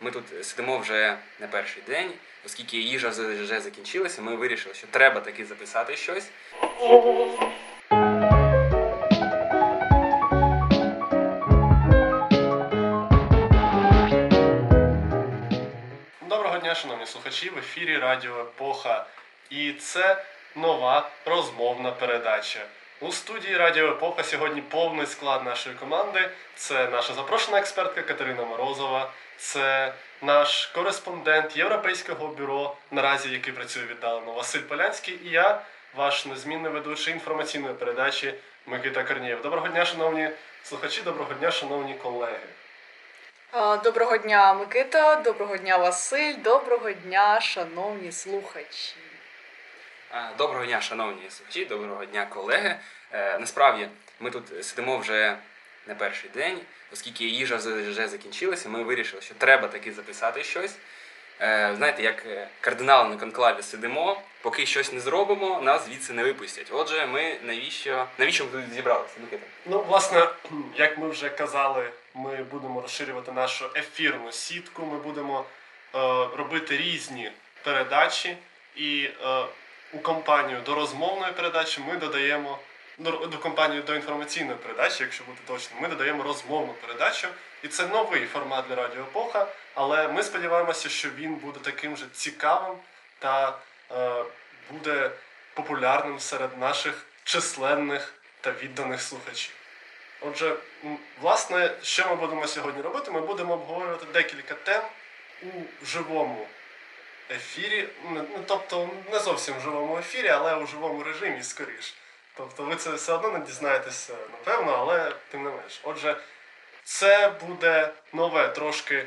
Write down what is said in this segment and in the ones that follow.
Ми тут сидимо вже не перший день, оскільки їжа вже закінчилася, ми вирішили, що треба таки записати щось. Доброго дня, шановні слухачі, в ефірі Радіо Епоха. І це нова розмовна передача. У студії Радіо Епоха сьогодні повний склад нашої команди. Це наша запрошена експертка Катерина Морозова, це наш кореспондент Європейського бюро, наразі який працює віддалено Василь Полянський, і я, ваш незмінний ведучий інформаційної передачі Микита Корнієв. Доброго дня, шановні слухачі, доброго дня, шановні колеги. Доброго дня, Микита, доброго дня, Василь, доброго дня, шановні слухачі. Доброго дня, шановні слухачі, доброго дня, колеги. Е, насправді, ми тут сидимо вже не перший день, оскільки їжа вже закінчилася, ми вирішили, що треба таки записати щось. Е, знаєте, як е, кардинал на конклаві сидимо, поки щось не зробимо, нас звідси не випустять. Отже, ми навіщо навіщо ми тут зібралися? Микита? Ну, власне, як ми вже казали, ми будемо розширювати нашу ефірну сітку. Ми будемо е, робити різні передачі, і е, у компанію до розмовної передачі ми додаємо до, до компанії до інформаційної передачі, якщо бути точним, ми додаємо розмовну передачу. І це новий формат для Радіо Епоха, але ми сподіваємося, що він буде таким же цікавим та е, буде популярним серед наших численних та відданих слухачів. Отже, власне, що ми будемо сьогодні робити? Ми будемо обговорювати декілька тем у живому ефірі, тобто не зовсім в живому ефірі, але у живому режимі скоріш. Тобто ви це все одно не дізнаєтеся, напевно, але тим не менш. Отже, це буде нове трошки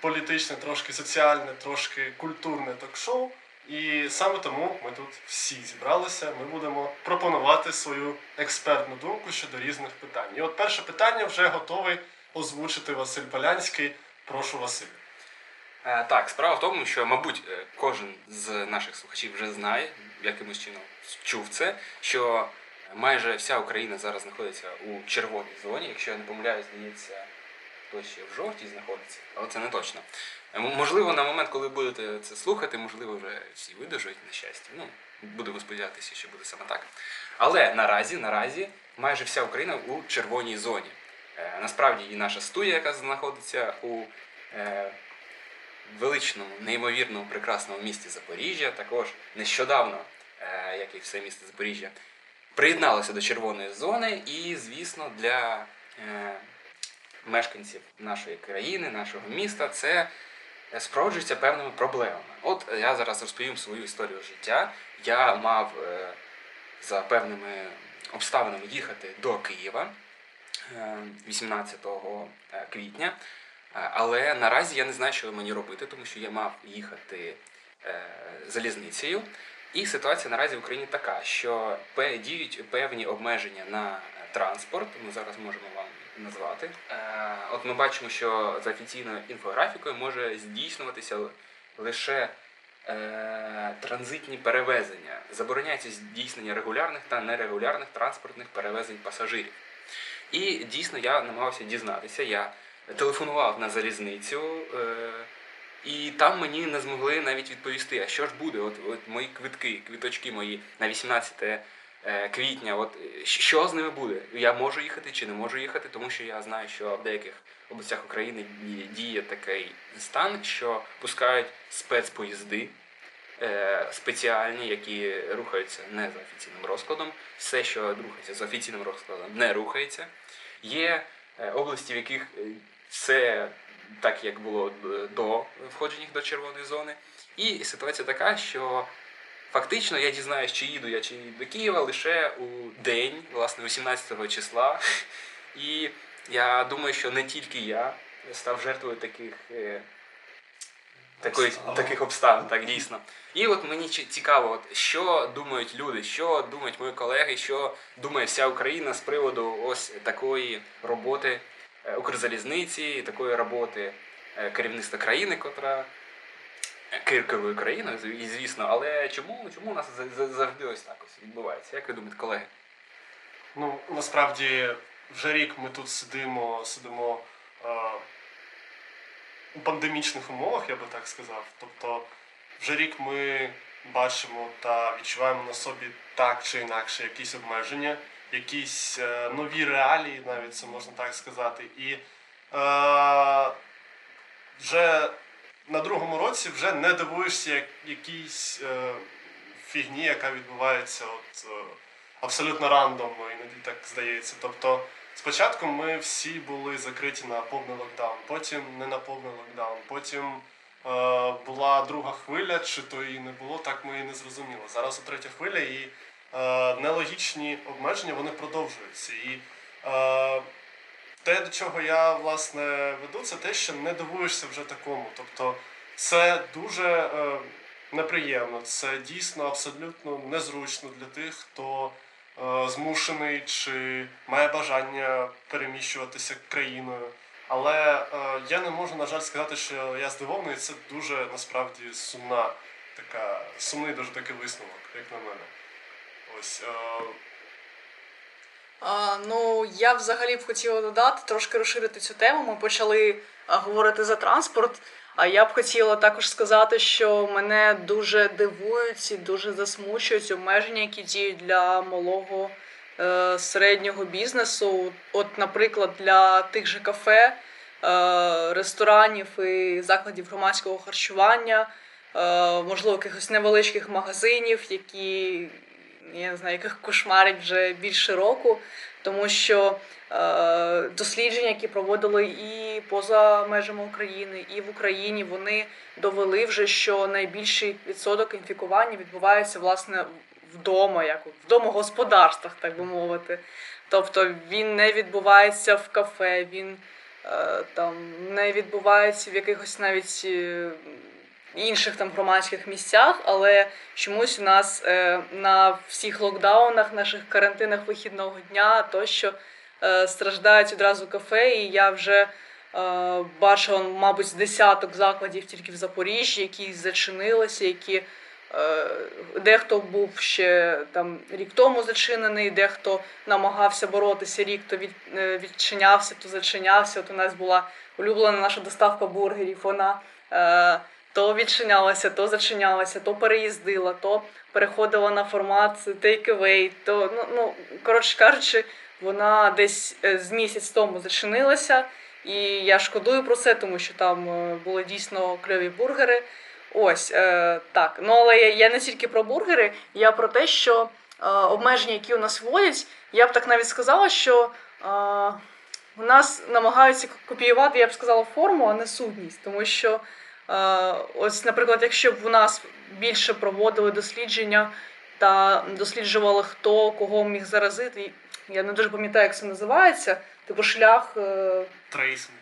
політичне, трошки соціальне, трошки культурне ток-шоу. І саме тому ми тут всі зібралися. Ми будемо пропонувати свою експертну думку щодо різних питань. І от перше питання вже готовий озвучити Василь Полянський. Прошу Василь. Е, так, справа в тому, що, мабуть, е, кожен з наших слухачів вже знає, якимось чином чув це, що майже вся Україна зараз знаходиться у червоній зоні. Якщо я не помиляюсь, здається, хтось ще в жовтій знаходиться, але це не точно. Можливо, на момент, коли будете це слухати, можливо, вже всі видержують на щастя. Ну, будемо сподіватися, що буде саме так. Але наразі, наразі, майже вся Україна у червоній зоні. Е, насправді і наша студія, яка знаходиться у величному, неймовірному, прекрасному місті Запоріжжя, також нещодавно, е, як і все місто Запоріжжя, приєдналося до червоної зони, і, звісно, для е, мешканців нашої країни, нашого міста, це спроджується певними проблемами. От я зараз розповім свою історію життя. Я мав е, за певними обставинами їхати до Києва 18 е, квітня. Але наразі я не знаю, що мені робити, тому що я мав їхати залізницею. І ситуація наразі в Україні така, що діють певні обмеження на транспорт. Ми зараз можемо вам назвати. Е, от ми бачимо, що за офіційною інфографікою може здійснюватися лише е, транзитні перевезення. Забороняється здійснення регулярних та нерегулярних транспортних перевезень пасажирів. І дійсно я намагався дізнатися. Я телефонував на залізницю. Е, і там мені не змогли навіть відповісти, а що ж буде? От от мої квитки, квиточки мої на 18 е, квітня, от що з ними буде? Я можу їхати чи не можу їхати, тому що я знаю, що в деяких областях України діє такий стан, що пускають спецпоїзди е, спеціальні, які рухаються не за офіційним розкладом. Все, що рухається за офіційним розкладом, не рухається. Є області, в яких все так як було до входження до червоної зони. І ситуація така, що фактично я дізнаюсь, чи їду я чи до Києва лише у день, власне, 18 числа. І я думаю, що не тільки я став жертвою таких. Е, такої, таких обставин, так дійсно. І от мені цікаво, от, що думають люди, що думають мої колеги, що думає вся Україна з приводу ось такої роботи Е, Укрзалізниці, такої роботи е, керівництва країни, котра е, керує країною, і звісно, але чому чому у нас завжди ось так ось відбувається? Як ви думаєте, колеги? Ну, насправді, вже рік ми тут сидимо, сидимо. у пандемічних умовах, я би так сказав. Тобто, вже рік ми бачимо та відчуваємо на собі так чи інакше якісь обмеження, якісь е, нові реалії, навіть це можна так сказати. І е, вже на другому році вже не дивуєшся як якійсь е, фігні, яка відбувається от, е, абсолютно рандомно, іноді так здається. Тобто, спочатку ми всі були закриті на повний локдаун, потім не на повний локдаун, потім е, була друга хвиля, чи то її не було, так ми і не зрозуміли. Зараз у третя хвиля і нелогічні обмеження вони продовжуються. І е, те, до чого я власне веду, це те, що не дивуєшся вже такому. Тобто це дуже е, неприємно, це дійсно абсолютно незручно для тих, хто е, змушений чи має бажання переміщуватися країною. Але е, я не можу, на жаль, сказати, що я здивований. Це дуже насправді сумна така, сумний дуже такий висновок, як на мене. Ось. Е, А, ну, я взагалі б хотіла додати, трошки розширити цю тему. Ми почали говорити за транспорт. А я б хотіла також сказати, що мене дуже дивують і дуже засмучують обмеження, які діють для малого е, середнього бізнесу. От, наприклад, для тих же кафе, е, ресторанів і закладів громадського харчування, е, можливо, якихось невеличких магазинів, які я не знаю, яких кошмарить вже більше року, тому що е, дослідження, які проводили і поза межами України, і в Україні, вони довели вже, що найбільший відсоток інфікування відбувається власне вдома, як в домогосподарствах, так би мовити. Тобто він не відбувається в кафе, він е, там не відбувається в якихось навіть. Інших там громадських місцях, але чомусь у нас е, на всіх локдаунах, наших карантинах вихідного дня тощо е, страждають одразу кафе. І я вже е, бачила, мабуть, десяток закладів тільки в Запоріжжі, які зачинилися, які дехто був ще там рік тому зачинений, дехто намагався боротися рік, то від, відчинявся, то зачинявся. От у нас була улюблена наша доставка бургерів. Вона е, то відчинялася, то зачинялася, то переїздила, то переходила на формат take-away, то ну, ну коротше кажучи, вона десь е, з місяць тому зачинилася, і я шкодую про це, тому що там е, були дійсно кльові бургери. Ось е, так. Ну але я, я не тільки про бургери, я про те, що е, обмеження, які у нас вводять, я б так навіть сказала, що. Е, у нас намагаються копіювати, я б сказала, форму, а не сутність, тому що ось, наприклад, якщо б у нас більше проводили дослідження та досліджували, хто кого міг заразити, я не дуже пам'ятаю, як це називається, типу шлях. е, Трейсинг.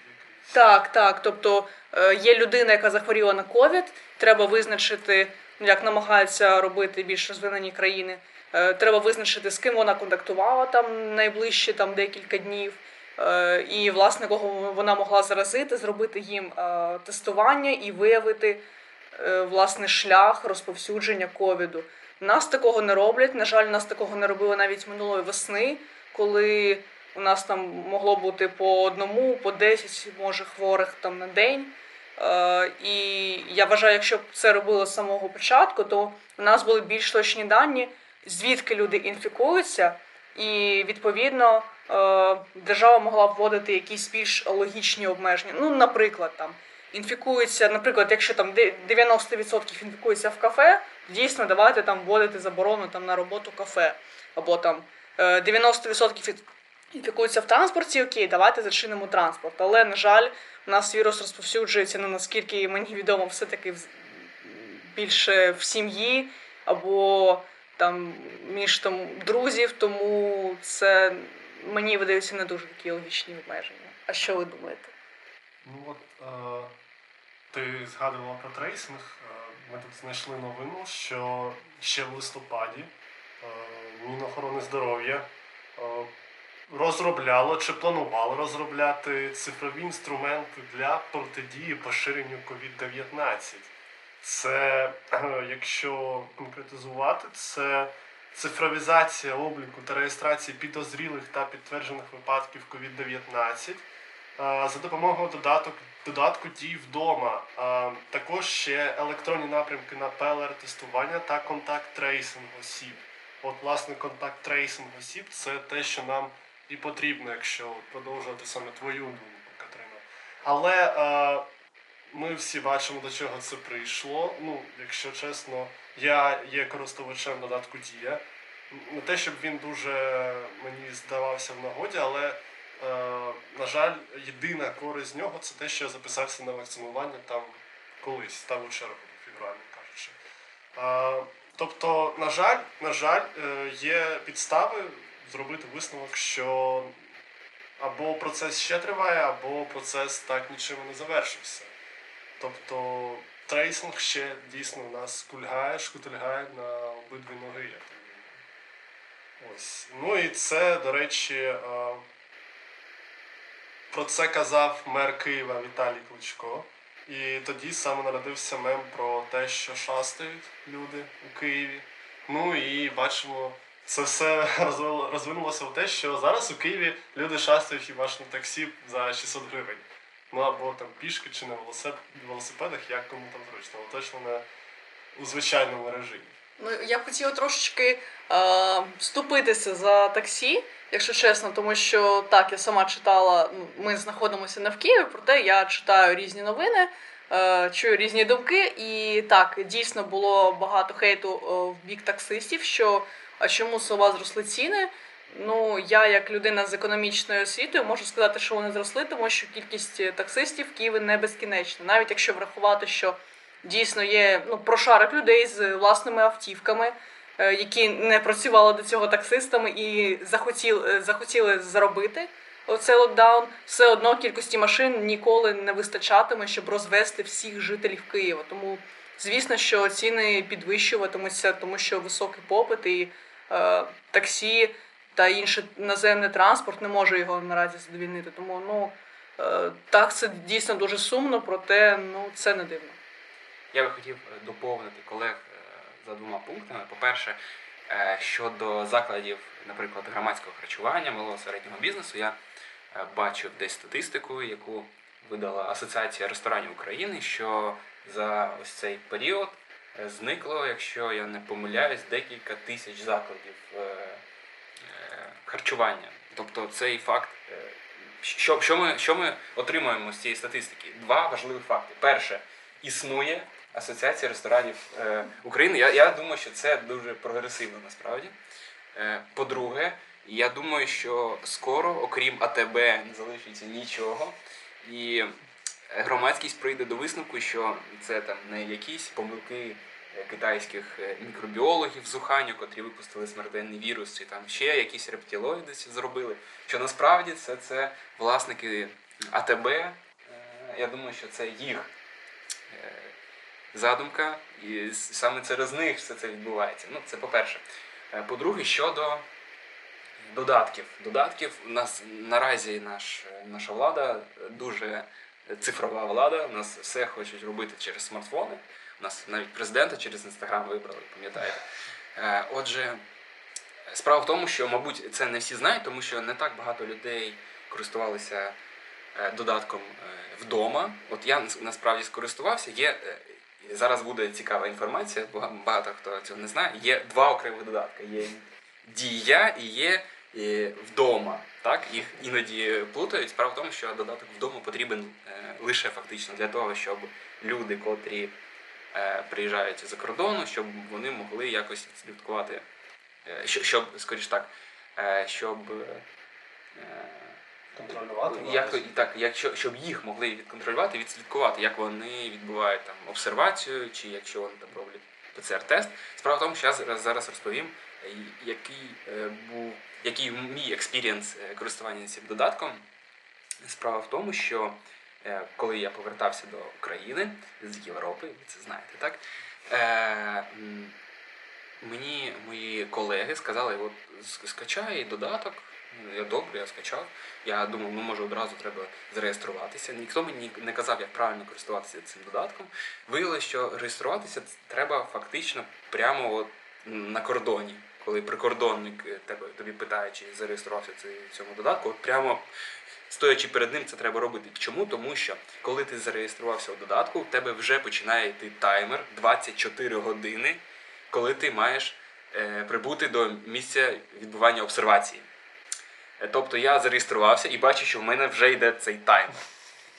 Так, так. Тобто е, є людина, яка захворіла на ковід, треба визначити, ну, як намагаються робити більш розвинені країни. Е, Треба визначити, з ким вона контактувала там найближчі там декілька днів. Е, і власне кого вона могла заразити, зробити їм е, тестування і виявити е, власне шлях розповсюдження ковіду. Нас такого не роблять. На жаль, нас такого не робили навіть минулої весни, коли у нас там могло бути по одному, по 10, може, хворих там на день. Е, і я вважаю, якщо б це робили з самого початку, то у нас були більш точні дані, звідки люди інфікуються, і відповідно держава могла вводити якісь більш логічні обмеження. Ну, наприклад, там інфікуються, наприклад, якщо там 90% інфікуються в кафе, дійсно давайте там вводити заборону там на роботу кафе, або там е, 90% інфікуються в транспорті, окей, давайте зачинимо транспорт. Але, на жаль, у нас вірус розповсюджується, ну наскільки мені відомо, все-таки більше в сім'ї або там між там друзів, тому це мені видаються не дуже такі логічні обмеження. А що ви думаєте? Ну от е, ти згадувала про трейсинг. Е, ми тут знайшли новину, що ще в листопаді е, Мінохорони здоров'я е, розробляло чи планувало розробляти цифрові інструменти для протидії поширенню COVID-19. Це, е, якщо конкретизувати, це цифровізація обліку та реєстрації підозрілих та підтверджених випадків COVID-19 е, за допомогою додаток додатку дій вдома. Також ще електронні напрямки на ПЛР-тестування та контакт трейсинг осіб. От, власне, контакт трейсинг осіб це те, що нам і потрібно, якщо продовжувати саме твою думку, Катерина. Але е, ми всі бачимо, до чого це прийшло. Ну, якщо чесно, я є користувачем додатку Дія. Не те, щоб він дуже мені здавався в нагоді, але, е, на жаль, єдина користь з нього це те, що я записався на вакцинування там колись, там у червні, февралі кажучи. Е, тобто, на жаль, на жаль, е, є підстави зробити висновок, що або процес ще триває, або процес так нічим не завершився. Тобто трейсинг ще дійсно у нас кульгає, шкутильгає на обидві ноги. Як. Ось. Ну і це, до речі, е, про це казав мер Києва Віталій Кличко. І тоді саме народився мем про те, що шастають люди у Києві. Ну і бачимо, це все розвинулося в те, що зараз у Києві люди шастають хіба ж на таксі за 600 гривень. Ну або там пішки чи на велосипедах, як кому там зручно, але точно не у звичайному режимі. Ну, я б хотіла трошечки е, вступитися за таксі, якщо чесно, тому що так, я сама читала, ну, ми знаходимося не в Києві, проте я читаю різні новини, е, чую різні думки, і так, дійсно було багато хейту е, в бік таксистів, що а чому вас зросли ціни. Ну, я, як людина з економічною освітою, можу сказати, що вони зросли, тому що кількість таксистів в Києві не безкінечна. Навіть якщо врахувати, що дійсно є ну, прошарок людей з власними автівками, е, які не працювали до цього таксистами і захотіли, е, захотіли заробити оцей локдаун, все одно кількості машин ніколи не вистачатиме, щоб розвести всіх жителів Києва. Тому, звісно, що ціни підвищуватимуться, тому що високий попит і е, таксі та інший наземний транспорт не може його наразі задовільнити. Тому ну, е, так, це дійсно дуже сумно, проте ну, це не дивно. Я би хотів е, доповнити колег е, за двома пунктами. По-перше, щодо закладів, наприклад, громадського харчування, малого середнього бізнесу, я бачив десь статистику, яку видала Асоціація ресторанів України, що за ось цей період зникло, якщо я не помиляюсь, декілька тисяч закладів харчування. Тобто цей факт. е, Що, що, ми, що ми отримуємо з цієї статистики? Два важливі факти. Перше, існує Асоціація ресторанів е, України. Я, я думаю, що це дуже прогресивно насправді. Е, по-друге, я думаю, що скоро, окрім АТБ, не залишиться нічого. І громадськість прийде до висновку, що це там не якісь помилки китайських е, мікробіологів з Уханю, котрі випустили смертельний вірус, чи там ще якісь рептилоїди зробили. Що насправді це, це власники АТБ. Е, Я думаю, що це їх е, задумка, і саме через них все це відбувається. Ну, це по-перше. Е, По-друге, щодо додатків. Додатків у нас наразі наш, наша влада дуже цифрова влада. У нас все хочуть робити через смартфони. Нас навіть президента через інстаграм вибрали, пам'ятаєте. Е, Отже, справа в тому, що, мабуть, це не всі знають, тому що не так багато людей користувалися е, додатком е, вдома. От я насправді скористувався. Є зараз буде цікава інформація, бо багато хто цього не знає. Є два окремих додатки: є дія і є вдома. Так, їх іноді плутають. Справа в тому, що додаток вдома потрібен лише фактично для того, щоб люди, котрі приїжджають за кордону, щоб вони могли якось відслідкувати, е, щоб, скоріш так, е, щоб. е, Контролювати як, так, якщо щоб їх могли відконтролювати, відслідкувати, як вони відбувають там обсервацію, чи якщо вони там роблять ПЦР-тест. Справа в тому, що я зараз, розповім, е, який е, був який мій experience е, користування цим додатком. Справа в тому, що е, коли я повертався до України з Європи, ви це знаєте, так? Е, мені мої колеги сказали, от скачай додаток. Я добре, я скачав. Я думав, ну може одразу треба зареєструватися. Ніхто мені не казав, як правильно користуватися цим додатком. Виявилося, що реєструватися треба фактично прямо от на кордоні. Коли прикордонник е, тобі питає, чи зареєструвався в цьому додатку, от прямо стоячи перед ним, це треба робити. Чому? Тому що коли ти зареєструвався у додатку, в тебе вже починає йти таймер 24 години, коли ти маєш е, прибути до місця відбування обсервації. Е, Тобто я зареєструвався і бачу, що в мене вже йде цей таймер.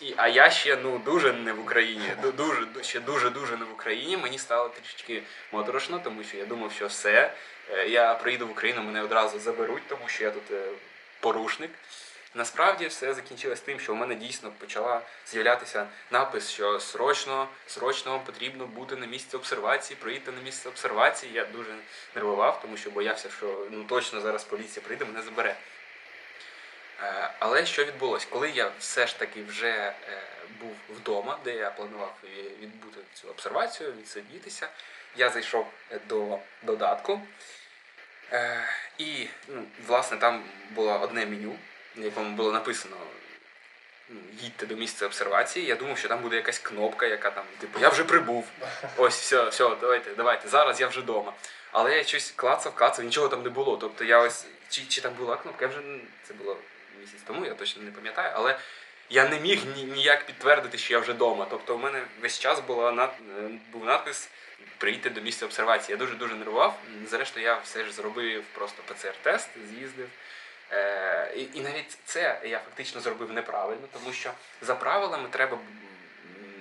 І, а я ще ну дуже не в Україні. Дуже ще дуже дуже не в Україні. Мені стало трішечки моторошно, тому що я думав, що все. е, Я приїду в Україну, мене одразу заберуть, тому що я тут е, порушник. Насправді все закінчилось тим, що у мене дійсно почала з'являтися напис, що срочно, срочно потрібно бути на місці обсервації, приїдьте на місце обсервації. Я дуже нервував, тому що боявся, що ну точно зараз поліція прийде, мене забере. Е, Але що відбулося? Коли я все ж таки вже е, був вдома, де я планував відбути цю обсервацію, відсидітися, я зайшов до додатку. Е, І, ну, власне, там було одне меню, на якому було написано ну, їдьте до місця обсервації. Я думав, що там буде якась кнопка, яка там, типу, я вже прибув. Ось, все, все, давайте, давайте, зараз я вже вдома. Але я щось клацав, клацав, нічого там не було. Тобто я ось, чи, чи там була кнопка, я вже це було місяць тому, я точно не пам'ятаю, але я не міг ні, ніяк підтвердити, що я вже вдома. Тобто у мене весь час була над, е, був надпис приїдьте до місця обсервації. Я дуже дуже нервував. Зрештою, я все ж зробив просто ПЦР-тест, з'їздив. Е, і, і навіть це я фактично зробив неправильно, тому що за правилами треба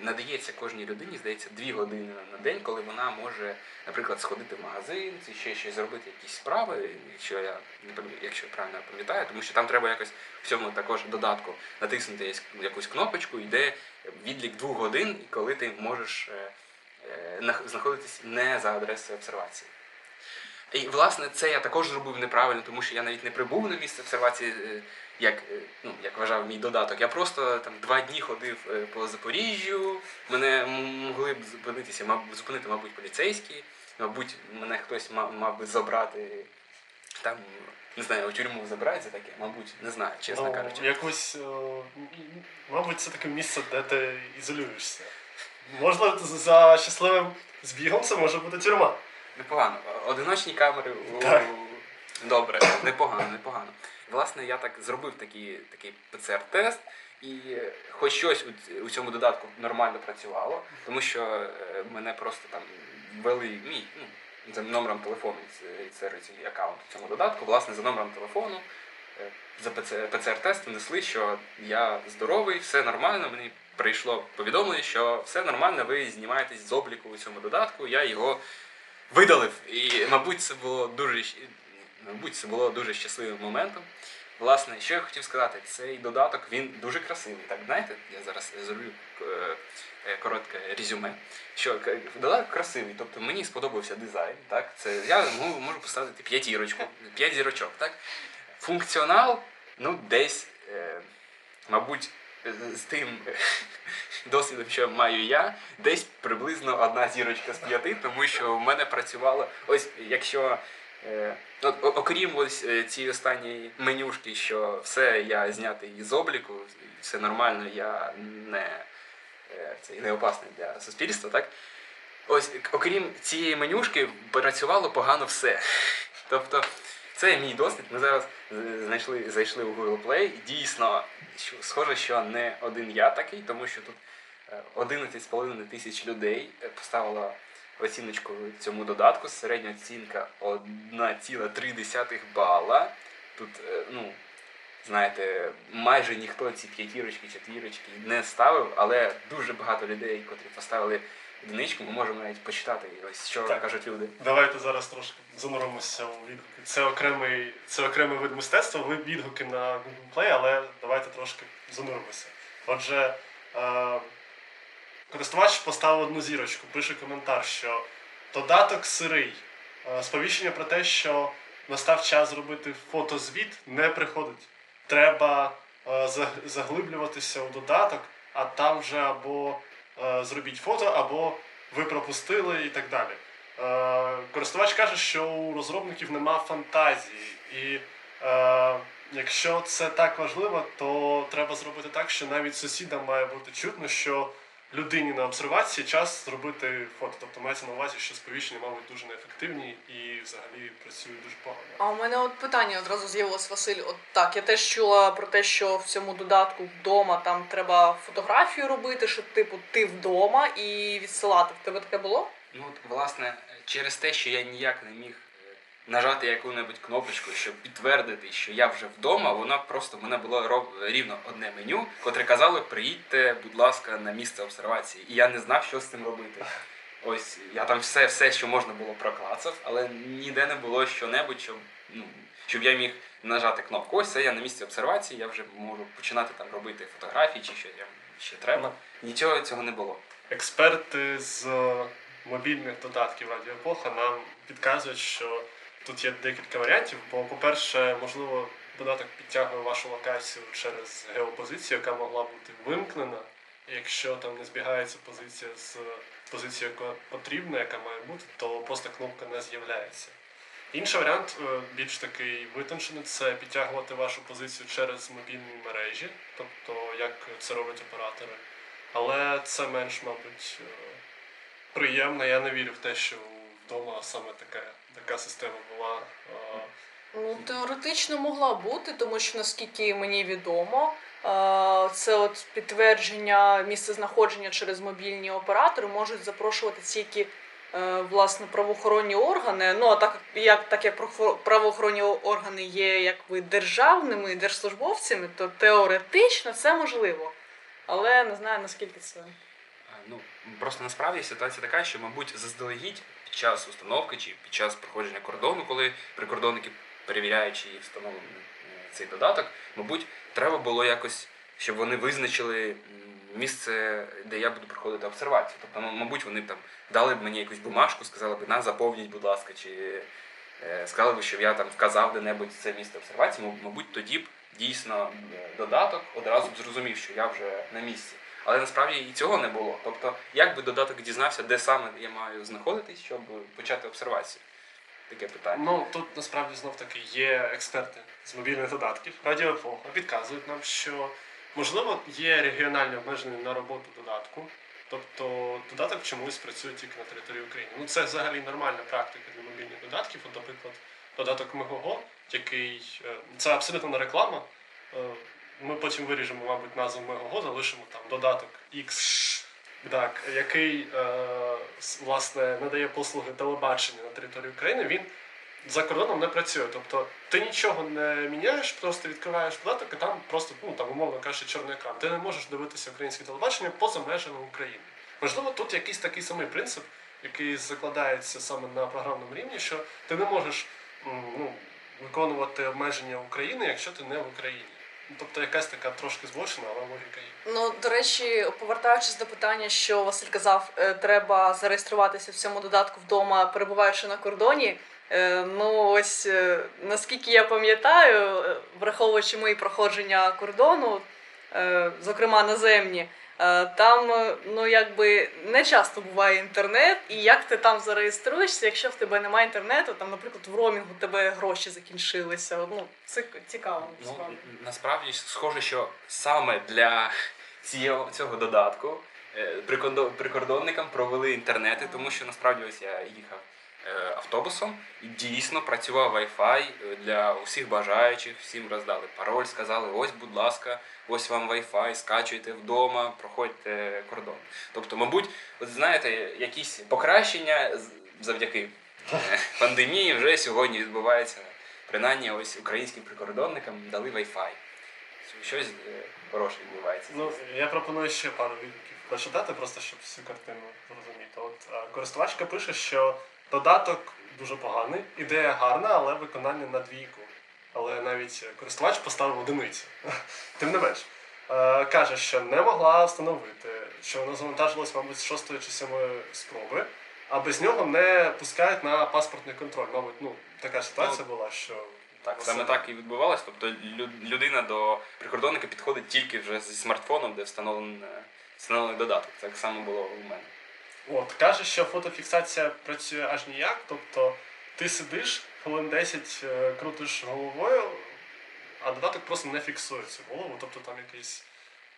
надається кожній людині, здається, дві години на день, коли вона може, наприклад, сходити в магазин, чи ще щось зробити, якісь справи, якщо я не пам'ятаю, якщо я правильно пам'ятаю, тому що там треба якось в цьому також додатку натиснути якусь- кнопочку, йде відлік двох годин, коли ти можеш е, е, нах- знаходитись не за адресою обсервації. І власне це я також зробив неправильно, тому що я навіть не прибув на місце обсервації, е, як, е, ну, як вважав мій додаток. Я просто там два дні ходив е, по Запоріжжю. Мене могли б зупинитися, маб, зупинити, мабуть, поліцейські. Мабуть, мене хтось мав, мав би забрати там, не знаю, у тюрму забирають за таке, мабуть, не знаю, чесно ну, кажучи. якось, е, мабуть, це таке місце, де ти ізолюєшся. Можливо, за щасливим збігом це може бути тюрма. Непогано. Одиночні камери. Так. Добре, непогано, непогано. Власне, я так зробив такий, такий ПЦР-тест, і хоч щось у, у цьому додатку нормально працювало, тому що е, мене просто там ввели мій, ну, за номером телефону реєструється аккаунт у цьому додатку. Власне, за номером телефону е, за ПЦР-тест внесли, що я здоровий, все нормально. Мені прийшло повідомлення, що все нормально, ви знімаєтесь з обліку у цьому додатку. Я його видалив. І, мабуть, це було дуже мабуть, це було дуже щасливим моментом. Власне, що я хотів сказати, цей додаток він дуже красивий. Так, знаєте, я зараз зроблю е, е, коротке резюме. Що додаток красивий, тобто мені сподобався дизайн. Так, це я можу, поставити п'ятірочку, п'ять зірочок. Так, функціонал, ну, десь, е, мабуть, з тим досвідом, що маю я, десь приблизно одна зірочка з п'яти, тому що в мене працювало. Ось якщо. Е, окрім ось е, цієї останньої менюшки, що все я знятий із обліку, все нормально, я не, е, це не опасний для суспільства, так? Ось, окрім цієї менюшки, працювало погано все. Тобто, це мій досвід. Ми зараз е, знайшли, зайшли у Google Play. Дійсно, схоже, що не один я такий, тому що тут е, 11,5 тисяч людей е, поставило оціночку цьому додатку. Середня оцінка 1,3 бала. Тут, е, ну, знаєте, майже ніхто ці п'ятірочки, четвірочки не ставив, але дуже багато людей, котрі поставили одиничку, ми можемо навіть почитати ось що Так. кажуть люди. Давайте зараз трошки зануримося у відгуки. Це окремий, це окремий вид мистецтва, ви відгуки на Google Play, але давайте трошки зануримося. Отже, е, користувач поставив одну зірочку, пише коментар, що додаток сирий. Е, сповіщення про те, що настав час зробити фотозвіт, не приходить. Треба е, заглиблюватися у додаток, а там вже або зробіть фото, або ви пропустили і так далі. Е, користувач каже, що у розробників нема фантазії, і е, якщо це так важливо, то треба зробити так, що навіть сусідам має бути чутно, що людині на обсервації час зробити фото. Тобто мається на увазі, що сповіщення, мабуть, дуже неефективні і взагалі працюють дуже погано. А у мене от питання одразу з'явилось, Василь. От так, я теж чула про те, що в цьому додатку вдома там треба фотографію робити, що типу ти вдома і відсилати. В тебе таке було? Ну, от, власне, через те, що я ніяк не міг нажати яку-небудь кнопочку, щоб підтвердити, що я вже вдома, вона просто в мене було рівно одне меню, котре казало, приїдьте, будь ласка, на місце обсервації. І я не знав, що з цим робити. Ось я там все, все, що можна було, проклацав, але ніде не було що-небудь, щоб, ну, щоб я міг нажати кнопку. Ось це я на місці обсервації, я вже можу починати там робити фотографії чи що там ще треба. Нічого цього не було. Експерти з мобільних додатків Радіоепоха нам підказують, що тут є декілька варіантів. Бо, по-перше, можливо, додаток підтягує вашу локацію через геопозицію, яка могла бути вимкнена. Якщо там не збігається позиція з позицією, яка потрібна, яка має бути, то просто кнопка не з'являється. Інший варіант, е, більш такий витончений, це підтягувати вашу позицію через мобільні мережі, тобто як це роблять оператори. Але це менш, мабуть, е, приємно. Я не вірю в те, що вдома саме така, така система була. Е, Ну, теоретично могла бути, тому що наскільки мені відомо, е, це от підтвердження місцезнаходження через мобільні оператори можуть запрошувати тільки е, власне правоохоронні органи. Ну а так як так як правоохоронні органи є якби державними держслужбовцями, то теоретично це можливо. Але не знаю наскільки це. Ну, просто насправді ситуація така, що, мабуть, заздалегідь час установки чи під час проходження кордону, коли прикордонники перевіряють, чи встановлений е, цей додаток, мабуть, треба було якось, щоб вони визначили місце, де я буду проходити обсервацію. Тобто, ну, мабуть, вони б там дали б мені якусь бумажку, сказали б, на, заповніть, будь ласка, чи е, сказали б, щоб я там вказав де-небудь це місце обсервації, мабуть, тоді б дійсно е, додаток одразу б зрозумів, що я вже на місці. Але насправді і цього не було. Тобто, як би додаток дізнався, де саме я маю знаходитись, щоб почати обсервацію? Таке питання. Ну тут насправді знов таки є експерти з мобільних додатків. Радіоепоха підказують нам, що можливо є регіональні обмеження на роботу додатку. Тобто додаток чомусь працює тільки на території України. Ну це взагалі нормальна практика для мобільних додатків. От, наприклад, додаток Мегого, який е, це абсолютно не реклама. Ми потім виріжемо, мабуть, назву Мегого, залишимо там додаток X, так, який е, власне надає послуги телебачення на території України. Він за кордоном не працює. Тобто ти нічого не міняєш, просто відкриваєш додаток, і там просто, ну там умовно кажучи, чорний екран. Ти не можеш дивитися українське телебачення поза межами України. Можливо, тут якийсь такий самий принцип, який закладається саме на програмному рівні, що ти не можеш ну, виконувати обмеження України, якщо ти не в Україні. Ну, Тобто якась така трошки збочена, але логіка є. Ну, до речі, повертаючись до питання, що Василь казав, е, треба зареєструватися в цьому додатку вдома, перебуваючи на кордоні. Е, Ну, ось е, наскільки я пам'ятаю, враховуючи мої проходження кордону, зокрема наземні, там е, ну якби не часто буває інтернет, і як ти там зареєструєшся, якщо в тебе немає інтернету, там, наприклад, в ромінгу тебе гроші закінчилися. Ну, це цікаво. Ну, насправді. насправді схоже, що саме для цього, цього додатку е, прикордонникам провели інтернети, тому що насправді ось я їхав е, автобусом і дійсно працював Wi-Fi е, для усіх бажаючих, всім роздали пароль, сказали: ось, будь ласка, ось вам Wi-Fi, скачуйте вдома, проходьте кордон. Тобто, мабуть, от знаєте, якісь покращення завдяки е, пандемії вже сьогодні відбувається. Принаймні, ось українським прикордонникам дали Wi-Fi. Щось е, хороше відбувається. Ну, я пропоную ще пару відгуків прочитати, просто щоб всю картину зрозуміти. От е, користувачка пише, що додаток дуже поганий, ідея гарна, але виконання на двійку. Але навіть користувач поставив одиницю. Тим не менш, е, каже, що не могла встановити, що воно завантажилось, мабуть, з шостої чи сьомої спроби, а без нього не пускають на паспортний контроль. Мабуть, ну така ситуація була, що Так, саме так і відбувалось. Тобто людина до прикордонника підходить тільки вже зі смартфоном, де встановлений, встановлений додаток. Так само було у мене. От, каже, що фотофіксація працює аж ніяк, тобто ти сидиш, хвилин 10 е, крутиш головою, а додаток просто не фіксує цю голову, тобто там якийсь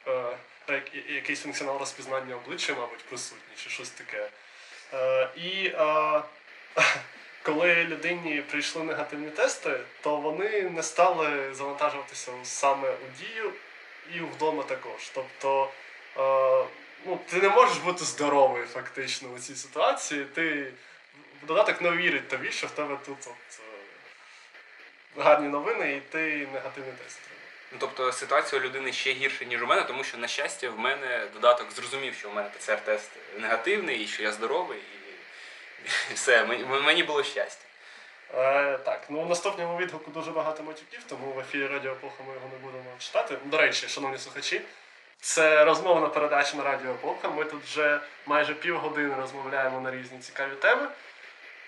е, якийсь функціонал розпізнання обличчя, мабуть, присутній, чи щось таке. Е, і е, коли людині прийшли негативні тести, то вони не стали завантажуватися саме у дію і вдома також. Тобто е, ну, ти не можеш бути здоровий фактично у цій ситуації. Ти додаток не вірить тобі, що в тебе тут от, е, гарні новини, і ти негативний тест. Ну, тобто ситуація у людини ще гірша, ніж у мене, тому що, на щастя, в мене додаток зрозумів, що у мене ПЦР-тест негативний і що я здоровий, і все, мені було щастя. Е, Так, ну в наступному відгуку дуже багато матюків, тому в ефірі Радіо Епоха ми його не будемо читати. До речі, шановні слухачі, це розмовна передача на Радіо Епоха. Ми тут вже майже півгодини розмовляємо на різні цікаві теми.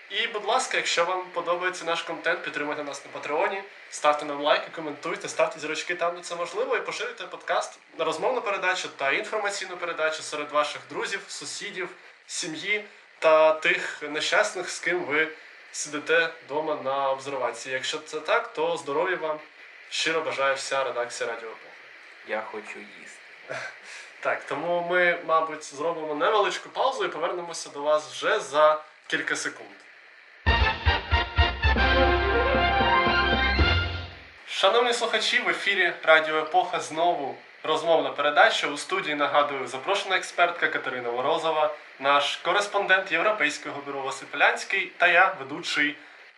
І, будь ласка, якщо вам подобається наш контент, підтримуйте нас на Патреоні, ставте нам лайки, коментуйте, ставте зірочки там, де це можливо, і поширюйте подкаст на розмовну передачу та інформаційну передачу серед ваших друзів, сусідів, сім'ї та тих нещасних, з ким ви сидите вдома на обсервації. Якщо це так, то здоров'я вам щиро бажає вся редакція Радіо. Я хочу їсти. Так, тому ми, мабуть, зробимо невеличку паузу і повернемося до вас вже за кілька секунд. Шановні слухачі, в ефірі Радіо Епоха знову розмовна передача. У студії нагадую запрошена експертка Катерина Морозова, наш кореспондент Європейського бюро Василь та я, ведучий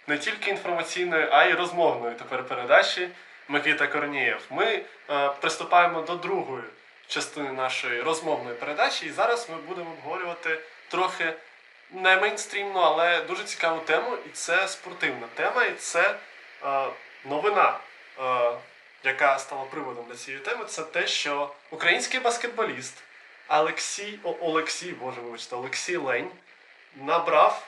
не тільки інформаційної, а й розмовної тепер передачі Микита Корнієв. Ми е, приступаємо до другої частини нашої розмовної передачі, і зараз ми будемо обговорювати трохи не мейнстрімну, але дуже цікаву тему, і це спортивна тема, і це е, новина. Е, яка стала приводом для цієї теми, це те, що український баскетболіст Олексій О, Олексій, Боже, вибачте, Олексій Лень набрав,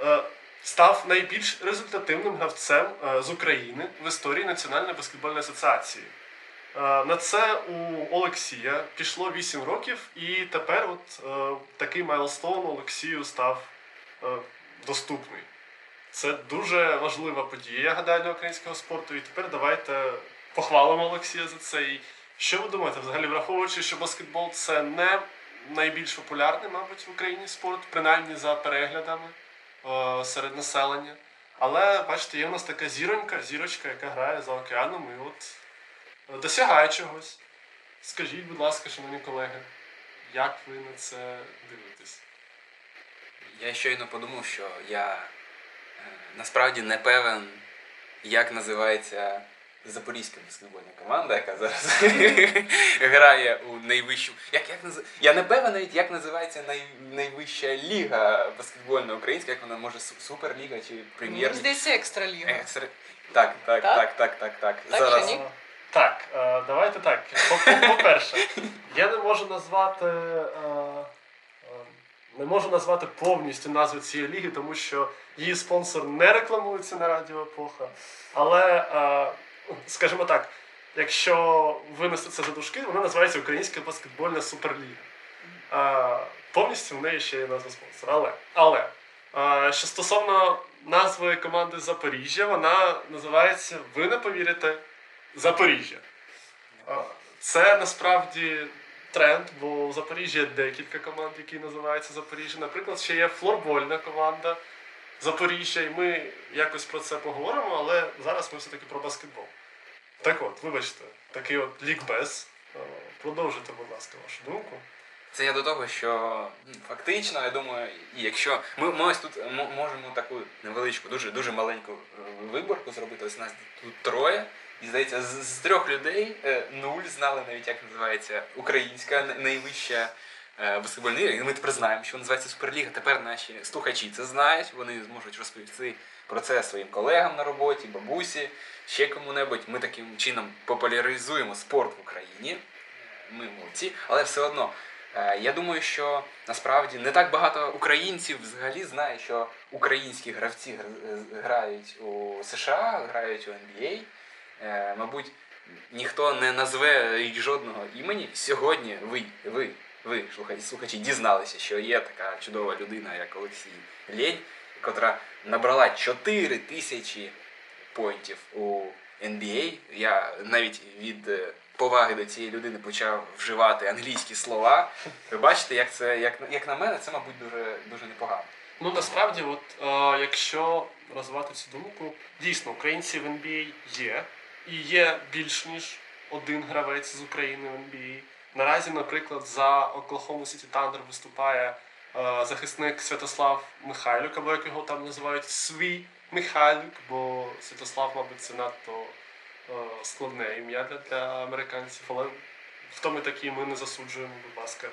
е, став найбільш результативним гравцем е, з України в історії Національної баскетбольної асоціації. Е, на це у Олексія пішло 8 років, і тепер от е, такий milestone Олексію став е, доступний. Це дуже важлива подія, я гадаю, для українського спорту. І тепер давайте похвалимо Олексія за це. І що ви думаєте, взагалі, враховуючи, що баскетбол це не найбільш популярний, мабуть, в Україні спорт, принаймні за переглядами серед населення. Але бачите, є в нас така зіронька, зірочка, яка грає за океаном і от досягає чогось. Скажіть, будь ласка, шановні колеги, як ви на це дивитесь? Я щойно подумав, що я насправді не певен, як називається Запорізька баскетбольна команда, яка зараз грає у найвищу. Як, як наз... Я не певен навіть, як називається най... найвища ліга баскетбольна українська, як вона може суперліга чи прем'єр. Здається, екстраліга. Екстра... Так, так, так, так, так, так. так зараз. Так, е, давайте так. По-перше, я не можу назвати. Е, не можу назвати повністю назву цієї ліги, тому що її спонсор не рекламується на Радіо Епоха. Але, е, скажімо так, якщо винести це за дужки, вона називається Українська баскетбольна суперліга. Е, повністю в неї ще є назва спонсора. Але, але е, що стосовно назви команди Запоріжжя, вона називається, ви не повірите, Запоріжжя. Це насправді тренд, бо у Запоріжжі є декілька команд, які називаються Запоріжжя. Наприклад, ще є флорбольна команда Запоріжжя, і ми якось про це поговоримо, але зараз ми все-таки про баскетбол. Так от, вибачте, такий от лікбез. Продовжуйте, будь ласка, вашу думку. Це я до того, що фактично, я думаю, якщо ми, ми ось тут можемо таку невеличку, дуже дуже маленьку е, виборку зробити, ось нас тут троє. І здається, з, з трьох людей е, нуль знали навіть, як називається українська найвища е, баскетбольна ліга. Ми тепер знаємо, що називається Суперліга. Тепер наші слухачі це знають, вони зможуть розповісти про це своїм колегам на роботі, бабусі, ще кому-небудь. Ми таким чином популяризуємо спорт в Україні. Ми молодці, але все одно. Е, я думаю, що насправді не так багато українців взагалі знає, що українські гравці грають у США, грають у NBA. Е, мабуть, ніхто не назве жодного імені. Сьогодні ви, ви, ви, слухачі, дізналися, що є така чудова людина, як Олексій Лєнь, котра набрала 4 тисячі поінтів у NBA. Я навіть від е, поваги до цієї людини почав вживати англійські слова. Ви бачите, як це, як, як на мене, це, мабуть, дуже, дуже непогано. Ну насправді, от е, якщо розвивати цю думку, дійсно українці в NBA є, і є більш ніж один гравець з України в NBA. Наразі, наприклад, за Oklahoma City Thunder виступає е, захисник Святослав Михайлюк, або як його там називають Свій Михайлюк, бо Святослав, мабуть, це надто е, складне ім'я для, для американців, але хто ми такі, ми не засуджуємо, будь ласка.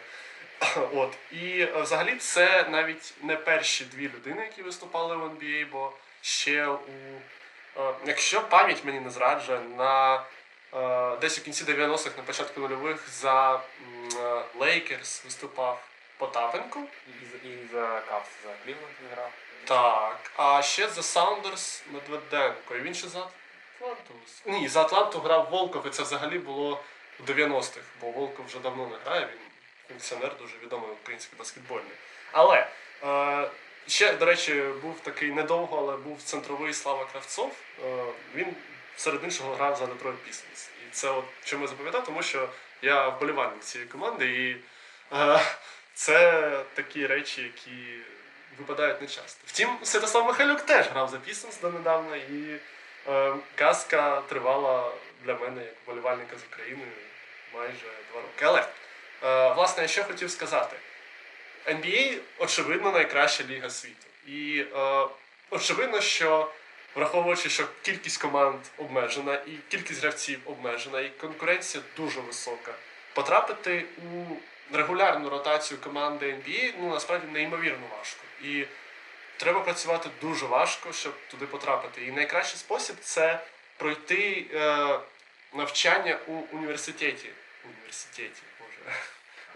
От і е, взагалі це навіть не перші дві людини, які виступали в NBA, бо ще у якщо пам'ять мені не зраджує, на е, десь у кінці 90-х, на початку нульових за Лейкерс виступав Потапенко. І, і, і за Кавс, за Клівленд грав. Так, а ще за Саундерс Медведенко. І він ще за Атланту. Ні, за Атланту грав Волков, і це взагалі було в 90-х, бо Волков вже давно не грає, він функціонер дуже відомий український баскетбольний. Але е, ще, до речі, був такий недовго, але був центровий Слава Кравцов. Е, він серед іншого грав за Detroit Pistons. І це от чому я запам'ятав, тому що я вболівальник цієї команди, і е, це такі речі, які випадають нечасто. Втім, Святослав Михайлюк теж грав за Pistons донедавна, і е, казка тривала для мене як вболівальника з України майже два роки. Але власне, я що хотів сказати. NBA, очевидно, найкраща ліга світу. І е, очевидно, що враховуючи, що кількість команд обмежена, і кількість гравців обмежена, і конкуренція дуже висока. Потрапити у регулярну ротацію команди NBA ну, насправді неймовірно важко. І треба працювати дуже важко, щоб туди потрапити. І найкращий спосіб це пройти е, навчання у університеті. Університеті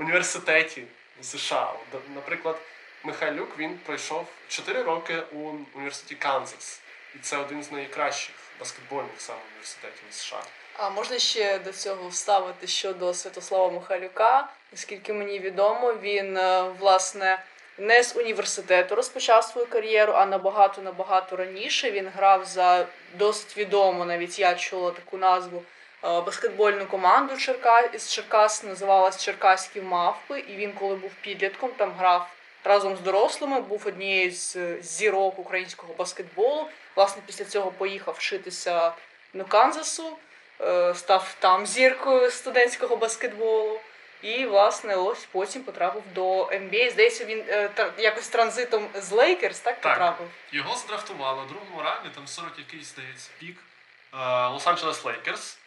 університеті у США. Наприклад, Михайлюк він пройшов 4 роки у університеті Канзас. І це один з найкращих баскетбольних саме університетів США. А можна ще до цього вставити щодо Святослава Михайлюка. Наскільки мені відомо, він е, власне не з університету розпочав свою кар'єру, а набагато набагато раніше він грав за досить відому, навіть я чула таку назву баскетбольну команду Черка... з Черкас, називалась Черкаські мавпи, і він, коли був підлітком, там грав разом з дорослими, був однією з зірок українського баскетболу. Власне, після цього поїхав вчитися до Канзасу, е, став там зіркою студентського баскетболу. І, власне, ось потім потрапив до NBA. Здається, він е, якось транзитом з Лейкерс так, так потрапив. Його здрафтували у другому раунді, там 40 якийсь здається пік Лос-Анджелес Лейкерс.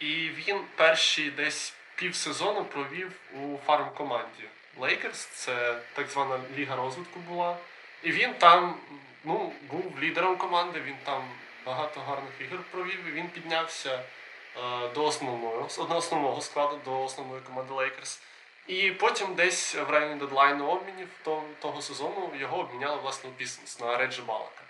І він перші десь півсезону провів у фарм-команді. Лейкерс, це так звана ліга розвитку була. І він там ну, був лідером команди, він там багато гарних ігор провів, і він піднявся е, до основного основного складу, до основної команди Лейкерс. І потім десь в районі дедлайну обмінів того сезону його обміняли власне у Пістонс на Реджі Балака.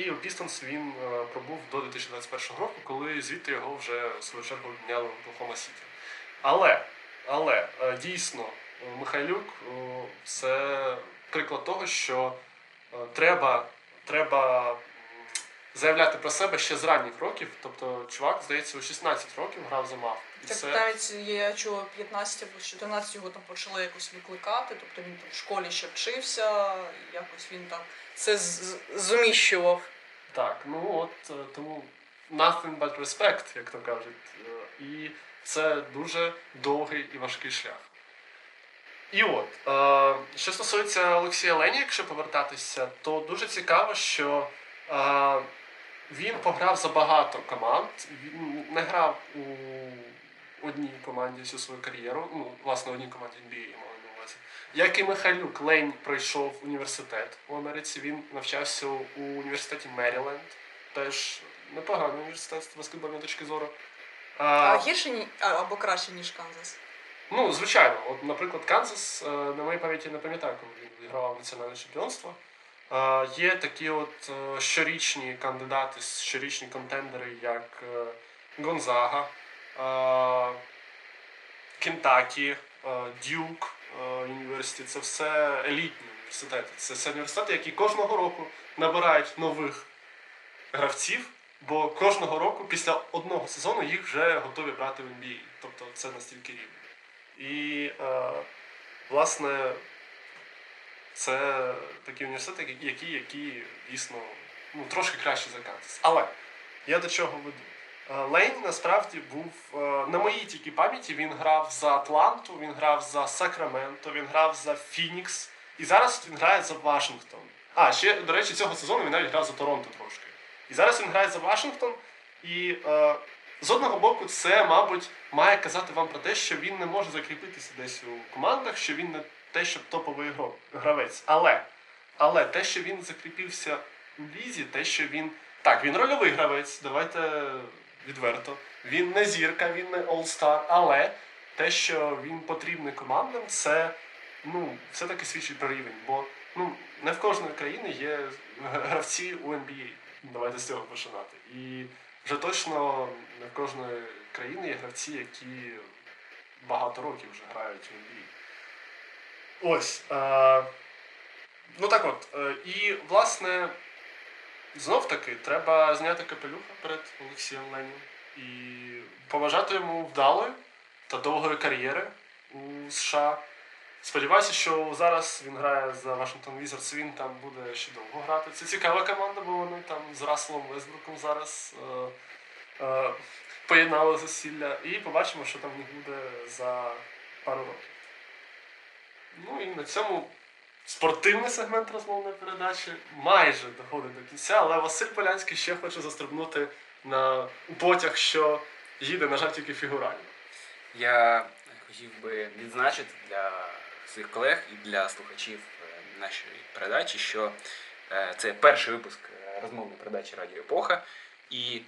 І у Пістонс він е, пробув до 2021 року, коли звідти його вже в свою чергу обміняли в Оклахома Сіті. Але але е, дійсно Михайлюк це приклад того, що е, треба треба заявляти про себе ще з ранніх років. Тобто, чувак, здається, у 16 років грав за Так це... навіть я чула 15 або 14 його там почали якось викликати, тобто він там в школі ще вчився, якось він там це зуміщував. Так, ну от е, тому nothing but respect, як то кажуть. Е, і це дуже довгий і важкий шлях. І от, е, що стосується Олексія Лені, якщо повертатися, то дуже цікаво, що він пограв за багато команд, він не грав у одній команді всю свою кар'єру, ну, власне, одній команді NBA як і Михайлюк Лень пройшов університет у Америці, він навчався у університеті Меріленд. Теж непоганий університет з баскетбольної точки зору. А, а гірше ні, або краще, ніж Канзас? Ну, звичайно. От, Наприклад, Канзас, е, на моїй пам'яті не пам'ятаю, коли він відгравав національне чемпіонство. Є такі от е, щорічні кандидати, щорічні контендери, як е, Гонзага, Кентакі, Дюк. Університет, це все елітні університети. Це все університети, які кожного року набирають нових гравців Бо кожного року після одного сезону їх вже готові брати в NBA. Тобто це настільки рівно. І, власне, це такі університети, які, які дійсно ну, трошки краще за Канзас. Але я до чого веду? Е, Лейн насправді був е, на моїй тільки пам'яті. Він грав за Атланту, він грав за Сакраменто, він грав за Фінікс. І зараз він грає за Вашингтон. А, ще, до речі, цього сезону він навіть грав за Торонто трошки. І зараз він грає за Вашингтон. І е, з одного боку, це, мабуть, має казати вам про те, що він не може закріпитися десь у командах, що він не те, що топовий гравець. Але, але те, що він закріпився у лізі, те, що він. Так, він рольовий гравець, давайте відверто. Він не зірка, він не all-star, але те, що він потрібний командам, це ну, все-таки свідчить про рівень. Бо ну, не в кожної країни є гравці у NBA. Давайте з цього починати. І вже точно не в кожної країни є гравці, які багато років вже грають у NBA. Ось. Е, ну так от. Е, і, власне, знов таки треба зняти капелюха перед Олексієм Леніним і побажати йому вдалої та довгої кар'єри у США. Сподіваюся, що зараз він грає за Вашингтон Wizards, він там буде ще довго грати. Це цікава команда, бо вони там з Расселом Весбруком зараз е, е, поєднали зусилля. І побачимо, що там в них буде за пару років. Ну і на цьому спортивний сегмент розмовної передачі майже доходить до кінця, але Василь Полянський ще хоче застрибнути на у потяг, що їде, на жаль, тільки фігурально. Я хотів би відзначити для своїх колег і для слухачів е, нашої передачі, що е, це перший випуск е, розмовної передачі Радіо Епоха. І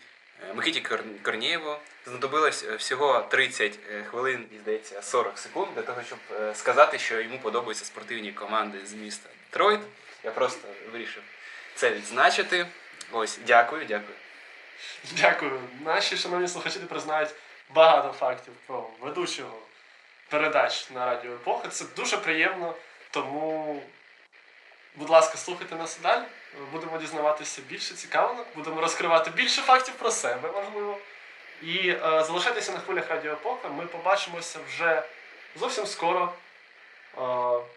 Микиті Кор- Корнієву знадобилось е, всього 30 е, хвилин і, здається, 40 секунд для того, щоб е, сказати, що йому подобаються спортивні команди з міста Детройт. Я просто вирішив це відзначити. Ось, дякую, дякую. Дякую. Наші шановні слухачі тепер знають багато фактів про ведучого передач на Радіо Епоха. Це дуже приємно, тому, будь ласка, слухайте нас і далі. Будемо дізнаватися більше цікавинок, будемо розкривати більше фактів про себе, можливо. І е, залишайтеся на хвилях Радіо Епоха. Ми побачимося вже зовсім скоро е,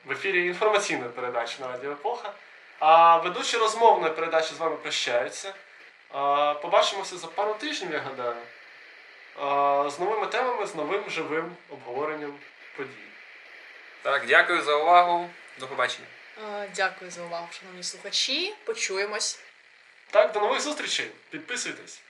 в ефірі інформаційної передачі на Радіо Епоха. А ведучі розмовної передачі з вами прощаються. А, Побачимося за пару тижнів, я гадаю. А, З новими темами, з новим живим обговоренням подій. Так, дякую за увагу. До побачення. Е, Дякую за увагу, шановні слухачі. Почуємось. Так, до нових зустрічей. Підписуйтесь.